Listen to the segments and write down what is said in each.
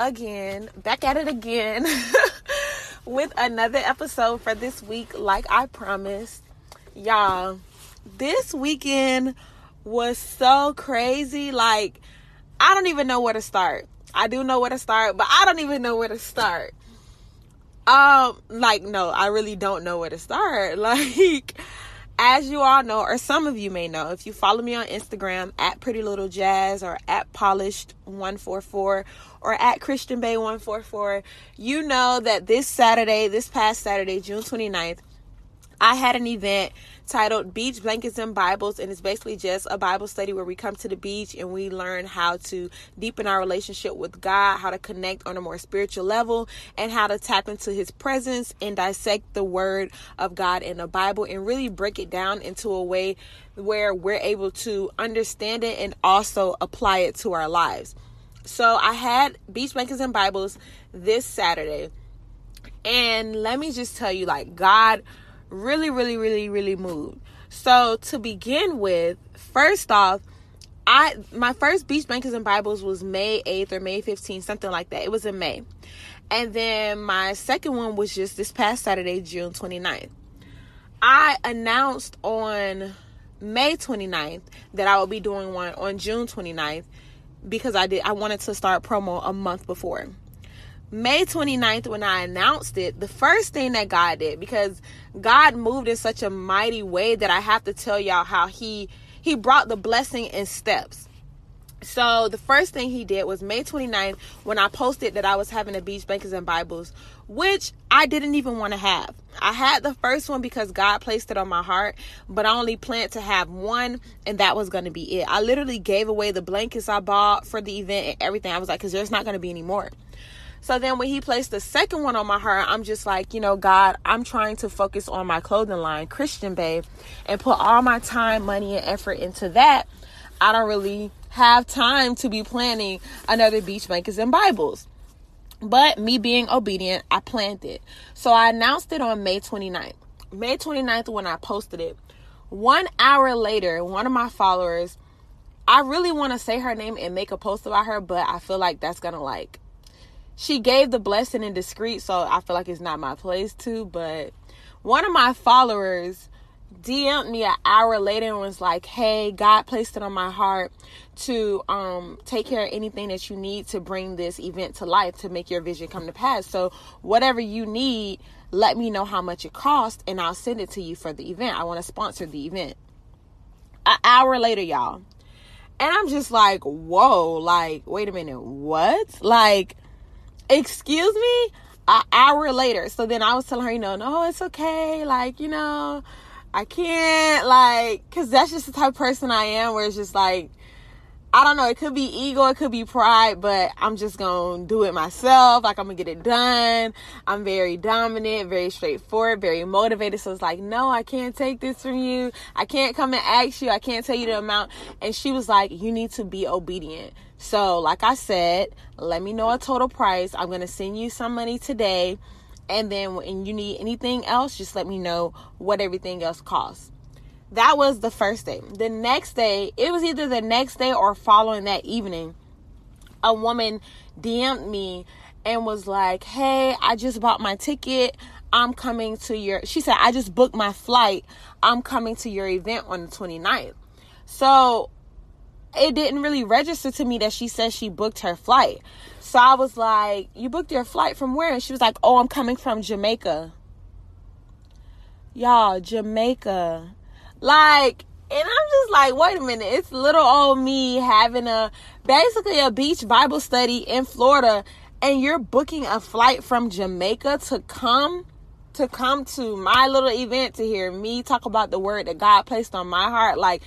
again, back at it again with another episode for this week, like I promised. Y'all, this weekend was so crazy. Like, I don't even know where to start. I do know where to start, but I don't even know where to start. Um, like, no, I really don't know where to start. Like, as you all know, or some of you may know, if you follow me on Instagram at Pretty Little Jazz or at Polished 144 or at Christian Bae 144, you know that this Saturday, this past Saturday, June 29th, I had an event titled Beach Blankets and Bibles, and it's basically just a Bible study where we come to the beach and we learn how to deepen our relationship with God, how to connect on a more spiritual level, and how to tap into His presence and dissect the Word of God in the Bible and really break it down into a way where we're able to understand it and also apply it to our lives. So I had Beach Blankets and Bibles this Saturday. And let me just tell you, like, God really, really, really, really moved. So to begin with, first off, I my first beach blankets and Bibles was May 8th or May 15th, something like that. It was in May. And then my second one was just this past Saturday, June 29th. I announced on May 29th that I will be doing one on June 29th because I did I wanted to start promo a month before. May 29th, when I announced it, the first thing that God did, because God moved in such a mighty way that I have to tell y'all how He He brought the blessing in steps. So the first thing he did was May 29th when I posted that I was having a beach blankets and Bibles, which I didn't even want to have. I had the first one because God placed it on my heart, but I only planned to have one and that was going to be it. I literally gave away the blankets I bought for the event and everything. I was like, because there's not going to be any more. So then when he placed the second one on my heart, I'm just like, you know, God, I'm trying to focus on my clothing line, Christian Babe, and put all my time, money, and effort into that. I don't really have time to be planning another beach blankets and Bibles. But me being obedient, I planned it. So I announced it on May 29th. May 29th when I posted it. One hour later, one of my followers, I really want to say her name and make a post about her, but I feel like that's going to like she gave the blessing in discreet, so I feel like it's not my place to. But one of my followers DM'd me an hour later and was like, "Hey, God placed it on my heart to um, take care of anything that you need to bring this event to life to make your vision come to pass. So whatever you need, let me know how much it costs, and I'll send it to you for the event. I want to sponsor the event." An hour later, y'all, and I'm just like, "Whoa! Like, wait a minute, what? Like." excuse me an hour later so then i was telling her you know no it's okay like you know i can't like because that's just the type of person i am where it's just like i don't know it could be ego it could be pride but i'm just gonna do it myself like i'm gonna get it done. I'm very dominant very straightforward very motivated so it's like no i can't take this from you. I can't come and ask you. I can't tell you the amount. And she was like you need to be obedient. So, like I said, let me know a total price. I'm to send you some money today. And then when you need anything else, just let me know what everything else costs. That was the first day. The next day, it was either the next day or following that evening, a woman DM'd me and was like, Hey, I just bought my ticket. I'm coming to your, she said, I just booked my flight. I'm coming to your event on the 29th. So it didn't really register to me that she said she booked her flight. So I was like, You booked your flight from where? And she was like, Oh, I'm coming from Jamaica. Y'all, Jamaica. Like, and I'm just like, wait a minute, it's little old me having a basically a beach Bible study in Florida, and you're booking a flight from Jamaica to come to come to my little event to hear me talk about the word that God placed on my heart. Like,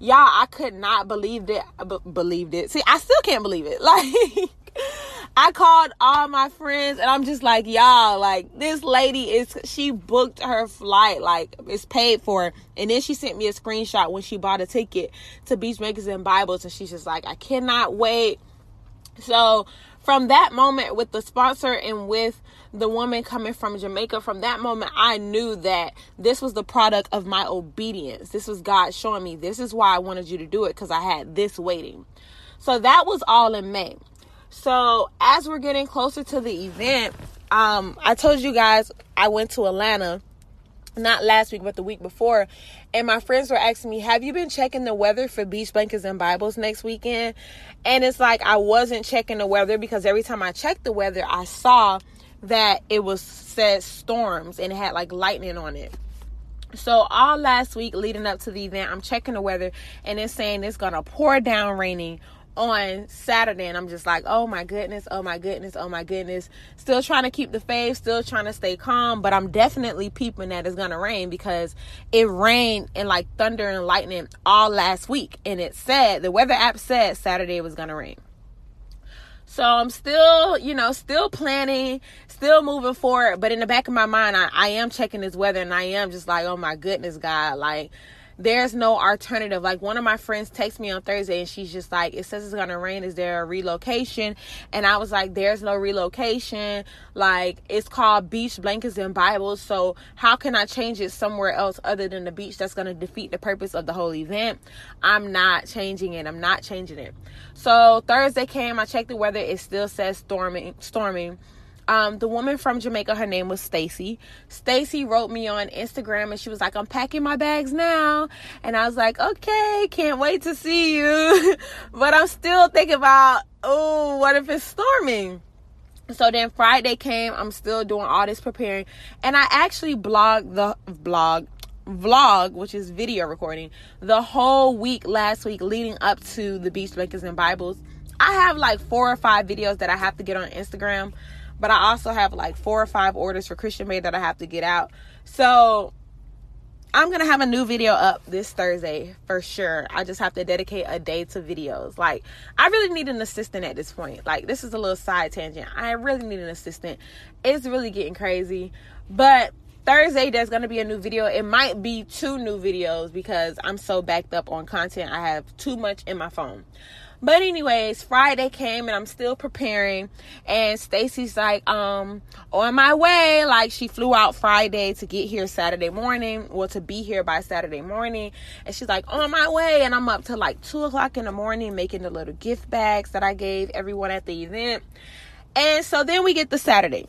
y'all, I could not believe it. B- believed it. See, I still can't believe it. Like, I called all my friends and I'm just like, y'all, like this lady is she booked her flight, like it's paid for. And then she sent me a screenshot when she bought a ticket to Beach Makers and Bibles, and she's just like, I cannot wait. So from that moment with the sponsor and with the woman coming from Jamaica, from that moment, I knew that this was the product of my obedience. This was God showing me this is why I wanted you to do it because I had this waiting. So that was all in May. So as we're getting closer to the event, um, I told you guys I went to Atlanta not last week, but the week before. And my friends were asking me, Have you been checking the weather for beach blankets and Bibles next weekend? And it's like I wasn't checking the weather because every time I checked the weather, I saw that it was said storms and it had like lightning on it. So all last week leading up to the event, I'm checking the weather and it's saying it's gonna pour down raining on Saturday, and I'm just like, oh my goodness, oh my goodness, oh my goodness. Still trying to keep the faith, still trying to stay calm, but I'm definitely peeping that it's gonna rain because it rained and like thunder and lightning all last week, and it said the weather app said Saturday was gonna rain. So I'm still, you know, still planning, still moving forward, but in the back of my mind, I, I am checking this weather, and I am just like, oh my goodness, God, like there's no alternative. Like one of my friends texts me on Thursday and she's just like, it says it's gonna rain. Is there a relocation? And I was like, there's no relocation. Like it's called beach blankets and Bibles. So how can I change it somewhere else other than the beach that's gonna defeat the purpose of the whole event? I'm not changing it. I'm not changing it. So Thursday came, I checked the weather, it still says storming storming um, the woman from Jamaica, her name was Stacy. Stacy wrote me on Instagram and she was like, I'm packing my bags now. And I was like, okay, can't wait to see you. but I'm still thinking about, oh, what if it's storming? So then Friday came, I'm still doing all this preparing. And I actually blogged the blog vlog, which is video recording, the whole week last week leading up to the beach blankets and Bibles. I have like four or five videos that I have to get on Instagram but I also have like four or five orders for Christian Made that I have to get out. So I'm gonna have a new video up this Thursday for sure. I just have to dedicate a day to videos. Like, I really need an assistant at this point. Like, this is a little side tangent. I really need an assistant. It's really getting crazy. But Thursday, there's gonna be a new video. It might be two new videos because I'm so backed up on content. I have too much in my phone. But anyways, Friday came and I'm still preparing. And Stacy's like um on my way. Like she flew out Friday to get here Saturday morning. Well to be here by Saturday morning. And she's like on my way. And I'm up to like two o'clock in the morning making the little gift bags that I gave everyone at the event. And so then we get the Saturday.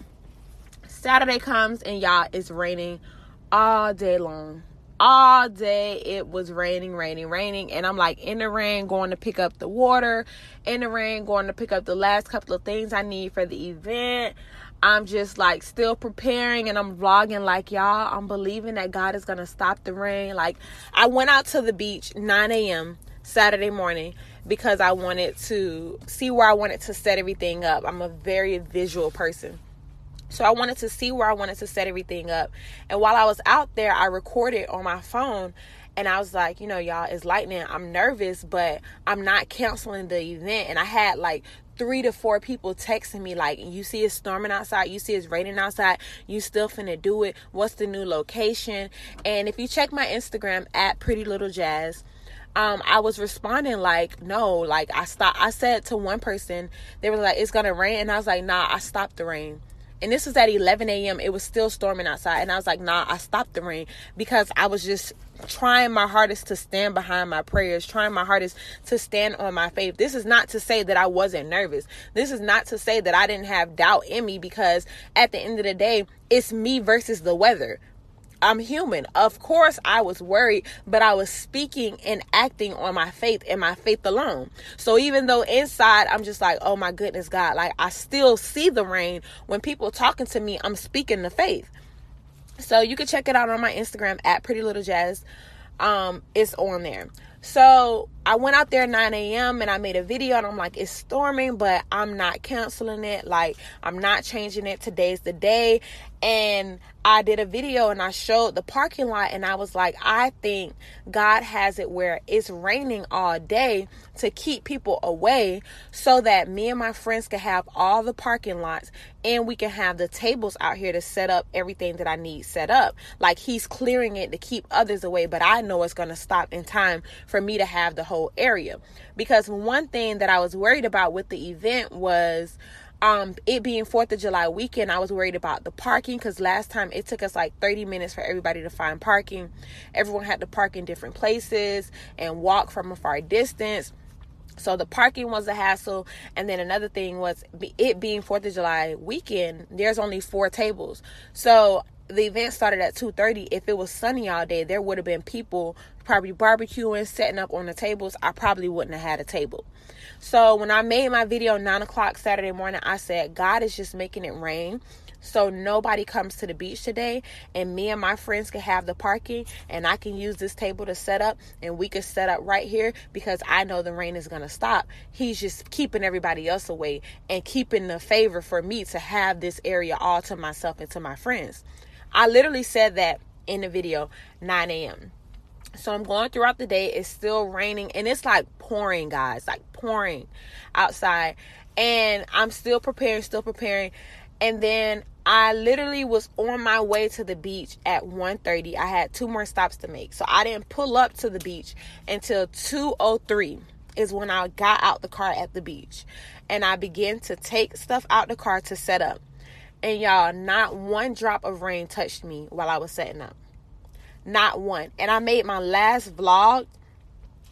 Saturday comes and y'all it's raining all day long all day it was raining raining raining. And i'm like in the rain going to pick up the water. In the rain going to pick up the last couple of things i need for the event. I'm just like still preparing and i'm vlogging. Like y'all i'm believing that god is gonna stop the rain. Like i went out to the beach 9 a.m saturday morning because i wanted to see where i wanted to set everything up. I'm a very visual person so I wanted to see where I wanted to set everything up. And while I was out there, I recorded on my phone and I was like, you know, y'all, it's lightning. I'm nervous, but I'm not canceling the event. And I had like three to four people texting me like, you see it's storming outside, you see it's raining outside, you still finna do it. What's the new location? And if you check my Instagram at Pretty Little Jazz, um, I was responding like, no, like I stopped. I said to one person, they were like, it's gonna rain, and I was like, nah, I stopped the rain and this was at 11 a.m. It was still storming outside, and I was like, "Nah." I stopped the rain because I was just trying my hardest to stand behind my prayers, trying my hardest to stand on my faith. This is not to say that I wasn't nervous. This is not to say that I didn't have doubt in me because at the end of the day, it's me versus the weather. I'm human. Of course, I was worried, but I was speaking and acting on my faith and my faith alone. So even though inside I'm just like, oh my goodness, God, like I still see the rain. When people talking to me, I'm speaking the faith. So you can check it out on my Instagram at Pretty Little Jazz. Um, it's on there. So I went out there at 9 a.m. and I made a video and I'm like, it's storming, but I'm not canceling it. Like, I'm not changing it. Today's the day. And I did a video and I showed the parking lot and I was like, I think God has it where it's raining all day to keep people away so that me and my friends can have all the parking lots and we can have the tables out here to set up everything that I need set up. Like he's clearing it to keep others away, but I know it's going to stop in time for me to have the whole area. Because one thing that I was worried about with the event was um it being fourth of july weekend i was worried about the parking because last time it took us like 30 minutes for everybody to find parking. Everyone had to park in different places and walk from a far distance. So the parking was a hassle. And then another thing was it being fourth of july weekend there's only four tables. So the event started at 2.30 if it was sunny all day there would have been people probably barbecuing setting up on the tables i probably wouldn't have had a table so when I made my video nine o'clock Saturday morning, I said, God is just making it rain. So nobody comes to the beach today, and me and my friends can have the parking, and I can use this table to set up, and we can set up right here because I know the rain is gonna stop. He's just keeping everybody else away and keeping the favor for me to have this area all to myself and to my friends. I literally said that in the video 9 a.m. So I'm going throughout the day. It's still raining and it's like pouring, guys, like pouring outside. And I'm still preparing, still preparing. And then I literally was on my way to the beach at 1:30. I had two more stops to make. So I didn't pull up to the beach until 2:03 is when I got out the car at the beach. And I began to take stuff out the car to set up. And y'all, not one drop of rain touched me while I was setting up. Not one. And I made my last vlog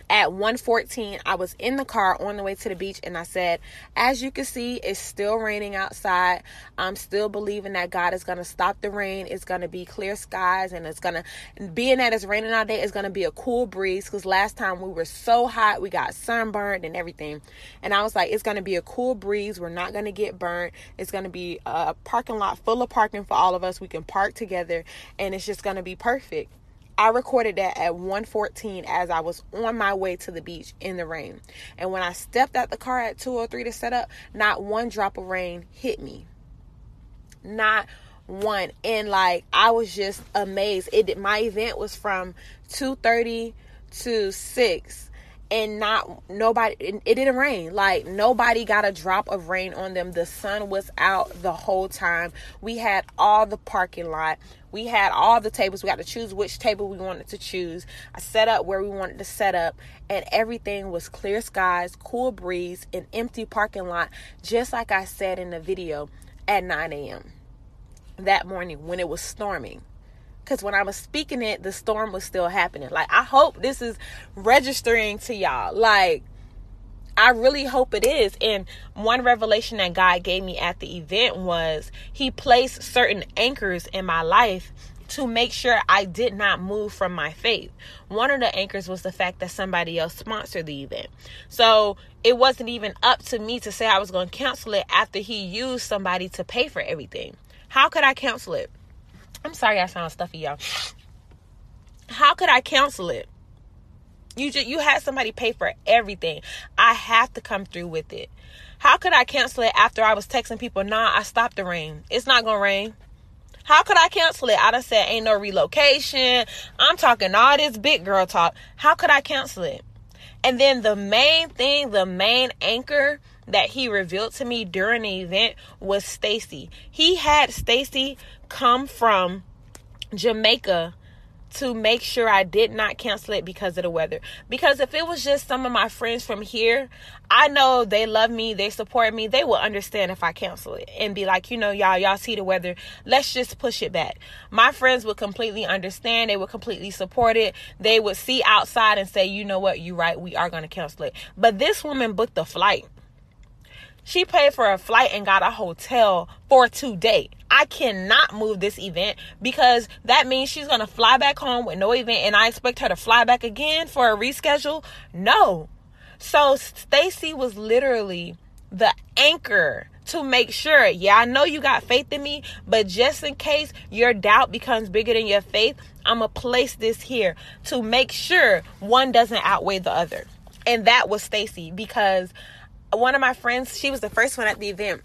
at 1:14 I was in the car on the way to the beach and I said as you can see it's still raining outside. I'm still believing that God is going to stop the rain. It's going to be clear skies and it's going to being that it's raining all day it's going to be a cool breeze cuz last time we were so hot we got sunburned and everything. And I was like it's going to be a cool breeze. We're not going to get burnt. It's going to be a parking lot full of parking for all of us. We can park together and it's just going to be perfect I recorded that at 1:14 as I was on my way to the beach in the rain. And when I stepped out the car at 2:03 to set up, not one drop of rain hit me. Not one. And like I was just amazed. It my event was from 2:30 to 6 and not nobody it, didn't rain. Like nobody got a drop of rain on them. The sun was out the whole time. We had all the parking lot. We had all the tables. We got to choose which table we wanted to choose. I set up where we wanted to set up and everything was clear skies cool breeze an empty parking lot just like i said in the video at 9 a.m that morning when it was storming because when I was speaking it, the storm was still happening. Like, I hope this is registering to y'all. Like, I really hope it is. And one revelation that God gave me at the event was He placed certain anchors in my life to make sure I did not move from my faith. One of the anchors was the fact that somebody else sponsored the event. So it wasn't even up to me to say I was going to cancel it after He used somebody to pay for everything. How could I cancel it? I'm sorry I sound stuffy, y'all. How could I cancel it? You just you had somebody pay for everything. I have to come through with it. How could I cancel it after I was texting people, nah, I stopped the rain. It's not gonna rain. How could I cancel it? I done said ain't no relocation. I'm talking all this big girl talk. How could I cancel it? And then the main thing, the main anchor that he revealed to me during the event was Stacy. He had Stacy come from Jamaica to make sure I did not cancel it because of the weather. Because if it was just some of my friends from here, I know they love me, they support me, they will understand if I cancel it and be like, you know, y'all, y'all see the weather, let's just push it back. My friends would completely understand, they would completely support it. They would see outside and say, you know what, you're right, we are going to cancel it. But this woman booked a flight. She paid for a flight and got a hotel for today. I cannot move this event because that means she's going to fly back home with no event and I expect her to fly back again for a reschedule. No. So Stacy was literally the anchor to make sure, yeah, I know you got faith in me, but just in case your doubt becomes bigger than your faith, I'm going to place this here to make sure one doesn't outweigh the other. And that was Stacy because one of my friends, she was the first one at the event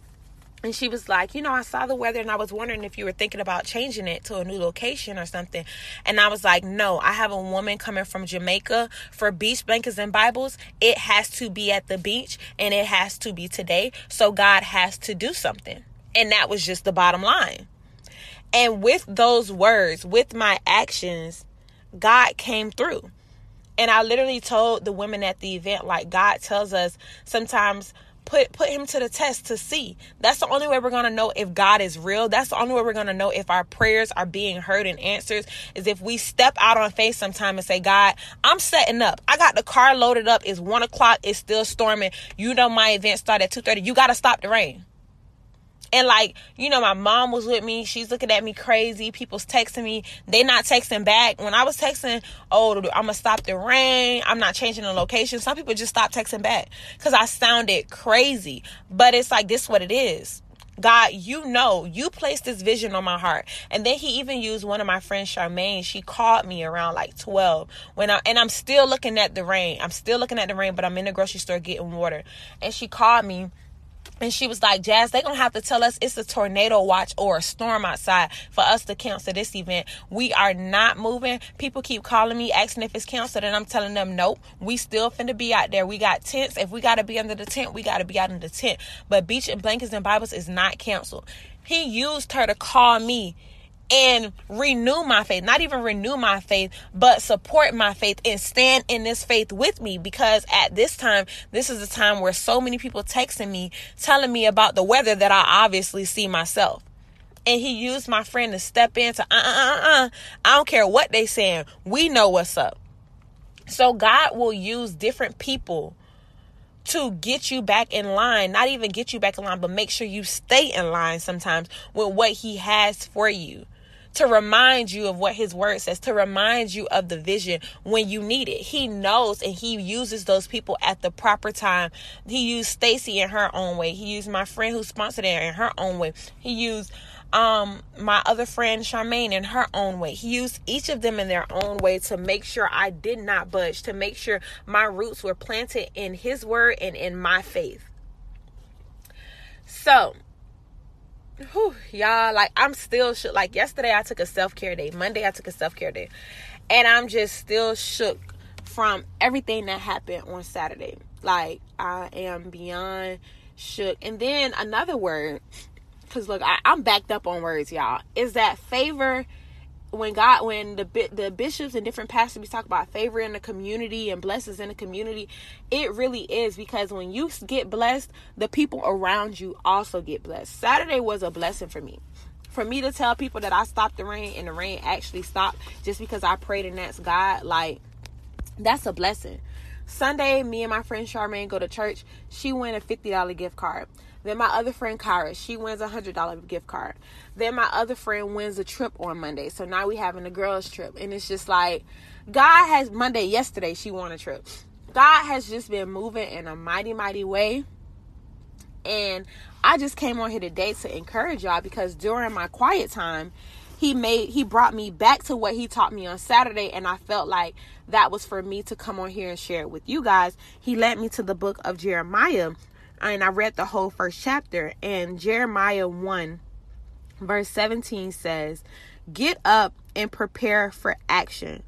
and she was like, you know, I saw the weather and I was wondering if you were thinking about changing it to a new location or something. And I was like, no, I have a woman coming from Jamaica for beach blankets and Bibles. It has to be at the beach and it has to be today. So God has to do something. And that was just the bottom line. And with those words, with my actions, God came through. And I literally told the women at the event, like, God tells us sometimes put put him to the test to see. That's the only way we're gonna know if God is real. That's the only way we're gonna know if our prayers are being heard and answered is if we step out on faith sometime and say, God, I'm setting up. I got the car loaded up. It's one o'clock. It's still storming. You know my event started at two thirty. You gotta stop the rain. And like, you know, my mom was with me. She's looking at me crazy. People's texting me. They not texting back. When I was texting, oh, I'm gonna stop the rain. I'm not changing the location. Some people just stop texting back because I sounded crazy. But it's like this is what it is. God, you know, you placed this vision on my heart. And then he even used one of my friends, Charmaine. She called me around like 12 when I, and I'm still looking at the rain. I'm still looking at the rain, but I'm in the grocery store getting water. And she called me and she was like, Jazz, they're going to have to tell us it's a tornado watch or a storm outside for us to cancel this event. We are not moving. People keep calling me, asking if it's canceled, and I'm telling them, nope, we still finna be out there. We got tents. If we got to be under the tent, we got to be out in the tent. But Beach and Blankets and Bibles is not canceled. He used her to call me and renew my faith. Not even renew my faith, but support my faith and stand in this faith with me because at this time, this is a time where so many people texting me telling me about the weather that I obviously see myself. And he used my friend to step in to uh uh uh uh. I don't care what they saying. We know what's up. So God will use different people to get you back in line, not even get you back in line, but make sure you stay in line sometimes with what he has for you to remind you of what his word says, to remind you of the vision when you need it. He knows and he uses those people at the proper time. He used Stacy in her own way. He used my friend who sponsored it in her own way. He used um my other friend Charmaine in her own way. He used each of them in their own way to make sure I did not budge, to make sure my roots were planted in his word and in my faith. So, whew, y'all, like I'm still shook. Like yesterday, I took a self care day. Monday, I took a self care day, and I'm just still shook from everything that happened on Saturday. Like I am beyond shook. And then another word, because look, I, I'm backed up on words, y'all. Is that favor when God, when the the bishops and different pastors talk about favor in the community and blessings in the community, it really is because when you get blessed, the people around you also get blessed. Saturday was a blessing for me. For me to tell people that I stopped the rain and the rain actually stopped just because I prayed and asked God, like that's a blessing. Sunday, me and my friend Charmaine go to church. She win a $50 gift card. Then my other friend Kyra, she wins a hundred dollar gift card. Then my other friend wins a trip on Monday. So now we having a girls trip, and it's just like God has Monday. Yesterday she won a trip. God has just been moving in a mighty, mighty way. And I just came on here today to encourage y'all because during my quiet time, he made he brought me back to what he taught me on Saturday and I felt like that was for me to come on here and share it with you guys. He led me to the book of Jeremiah and I read the whole first chapter. And Jeremiah 1, verse 17 says, Get up and prepare for action.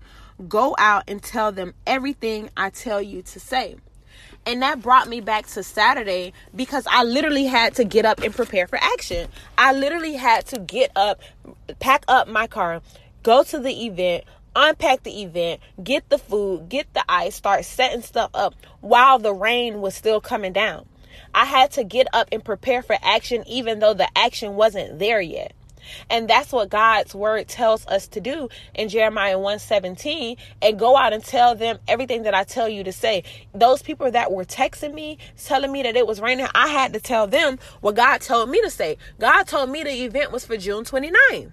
Go out and tell them everything I tell you to say. And that brought me back to Saturday because I literally had to get up and prepare for action. I literally had to get up, pack up my car, go to the event, unpack the event, get the food, get the ice, start setting stuff up while the rain was still coming down. I had to get up and prepare for action, even though the action wasn't there yet. And that's what God's word tells us to do in Jeremiah 117 and go out and tell them everything that I tell you to say. Those people that were texting me, telling me that it was raining, I had to tell them what God told me to say. God told me the event was for June 29th.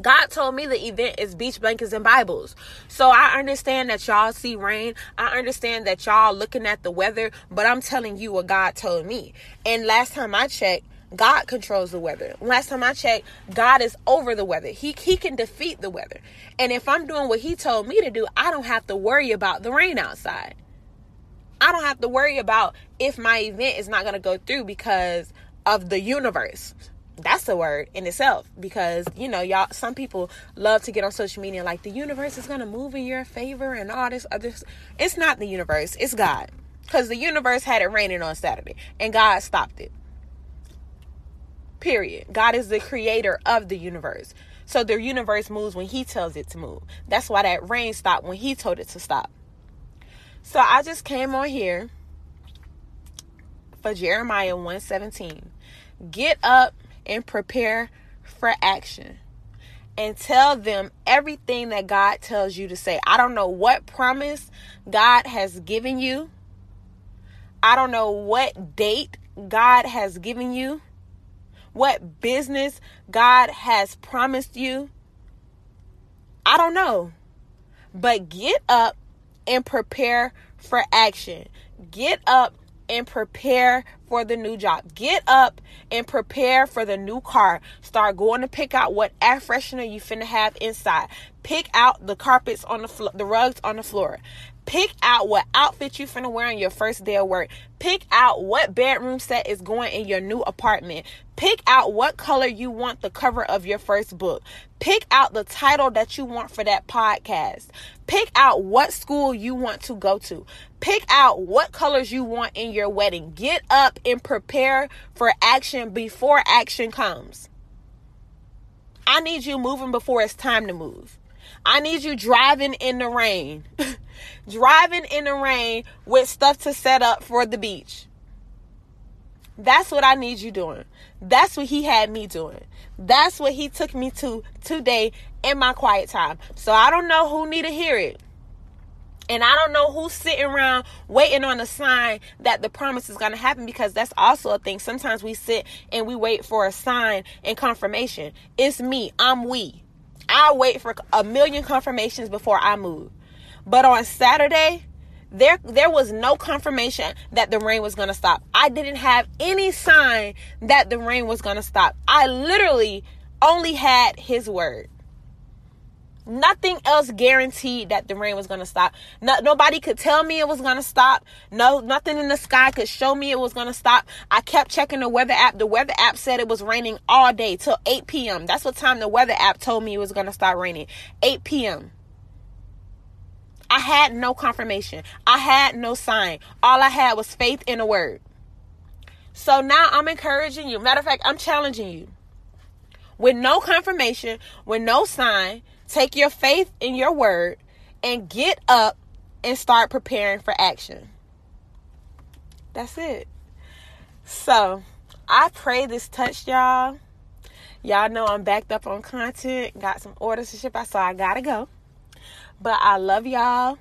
God told me the event is beach blankets and Bibles. So I understand that y'all see rain. I understand that y'all looking at the weather, but I'm telling you what God told me. And last time I checked, God controls the weather. Last time I checked, God is over the weather. He he can defeat the weather. And if I'm doing what he told me to do, I don't have to worry about the rain outside. I don't have to worry about if my event is not going to go through because of the universe. That's the word in itself because you know y'all some people love to get on social media like the universe is going to move in your favor and all this other it's not the universe, it's God. Cuz the universe had it raining on Saturday and God stopped it. Period. God is the creator of the universe. So the universe moves when he tells it to move. That's why that rain stopped when he told it to stop. So I just came on here for Jeremiah 117. Get up and prepare for action. And tell them everything that God tells you to say. I don't know what promise God has given you. I don't know what date God has given you what business God has promised you. I don't know. But get up and prepare for action. Get up and prepare for the new job. Get up and prepare for the new car. Start going to pick out what air freshener you finna have inside. Pick out the carpets on the floor, the rugs on the floor. Pick out what outfit you're finna wear on your first day of work. Pick out what bedroom set is going in your new apartment. Pick out what color you want the cover of your first book. Pick out the title that you want for that podcast. Pick out what school you want to go to. Pick out what colors you want in your wedding. Get up and prepare for action before action comes. I need you moving before it's time to move. I need you driving in the rain. driving in the rain with stuff to set up for the beach. That's what I need you doing. That's what he had me doing. That's what he took me to today in my quiet time. So I don't know who need to hear it. And I don't know who's sitting around waiting on a sign that the promise is going to happen because that's also a thing. Sometimes we sit and we wait for a sign and confirmation. It's me. I'm we. I wait for a million confirmations before I move. But on Saturday, there there was no confirmation that the rain was going to stop. I didn't have any sign that the rain was going to stop. I literally only had his word. Nothing else guaranteed that the rain was going to stop. No, nobody could tell me it was going to stop. No, nothing in the sky could show me it was going to stop. I kept checking the weather app. The weather app said it was raining all day till 8 p.m. That's what time the weather app told me it was going to start raining. 8 p.m. I had no confirmation. I had no sign. All I had was faith in a word. So now I'm encouraging you. Matter of fact, I'm challenging you. With no confirmation, with no sign, take your faith in your word and get up and start preparing for action. That's it. So, I pray this touched y'all. Y'all know I'm backed up on content, got some orders to ship out, so I gotta go. But I love y'all.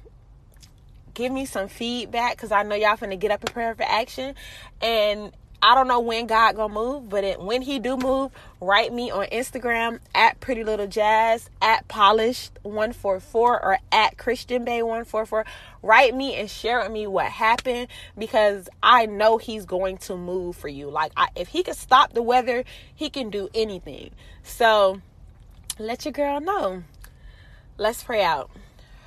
Give me some feedback because I know y'all finna get up and prepare for action. And I don't know when God gonna move, but it, when He do move, write me on Instagram at Pretty Little Jazz, at Polished One Four Four, or at Christian Bae One Four Four. Write me and share with me what happened because I know He's going to move for you. Like I, if He could stop the weather, He can do anything. So let your girl know. Let's pray out.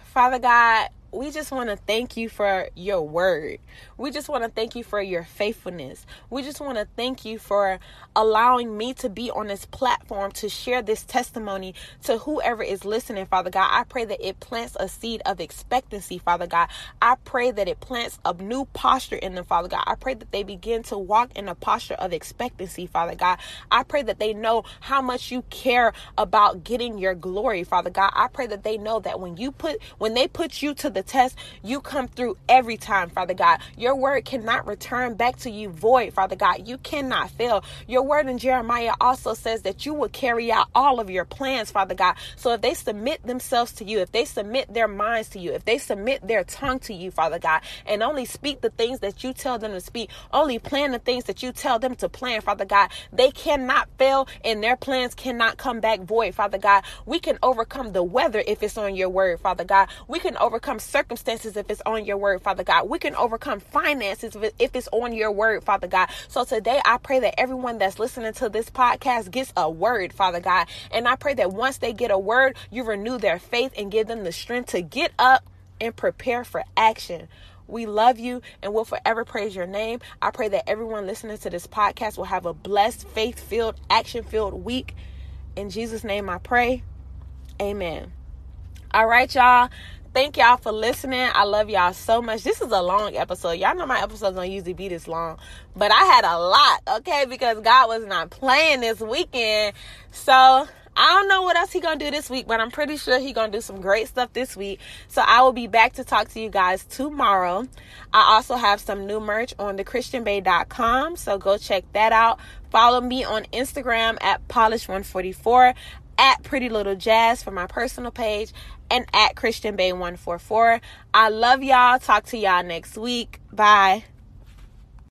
Father God, we just want to thank you for your word. We just want to thank you for your faithfulness. We just want to thank you for allowing me to be on this platform to share this testimony to whoever is listening, Father God. I pray that it plants a seed of expectancy, Father God. I pray that it plants a new posture in them, Father God. I pray that they begin to walk in a posture of expectancy, Father God. I pray that they know how much you care about getting your glory, Father God. I pray that they know that when you put when they put you to the test, you come through every time, Father God. Your word cannot return back to you void, Father God. You cannot fail. Your word in Jeremiah also says that you will carry out all of your plans, Father God. So if they submit themselves to you, if they submit their minds to you, if they submit their tongue to you, Father God, and only speak the things that you tell them to speak, only plan the things that you tell them to plan, Father God, they cannot fail and their plans cannot come back void, Father God. We can overcome the weather if it's on your word, Father God. We can overcome circumstances if it's on your word, Father God. We can overcome finances if it's on your word, Father God. So today I pray that everyone that's listening to this podcast gets a word, Father God. And I pray that once they get a word, you renew their faith and give them the strength to get up and prepare for action. We love you and will forever praise your name. I pray that everyone listening to this podcast will have a blessed, faith filled, action filled week. In Jesus' name I pray. Amen. All right, y'all. Thank y'all for listening. I love y'all so much. This is a long episode. Y'all know my episodes don't usually be this long, but I had a lot, okay, because God was not playing this weekend. So I don't know what else he gonna do this week, but I'm pretty sure he gonna do some great stuff this week. So I will be back to talk to you guys tomorrow. I also have some new merch on thechristianbae.com, so go check that out. Follow me on Instagram at polish144 at Pretty Little Jazz for my personal page and at Christian Bae 144. I love y'all. Talk to y'all next week. Bye.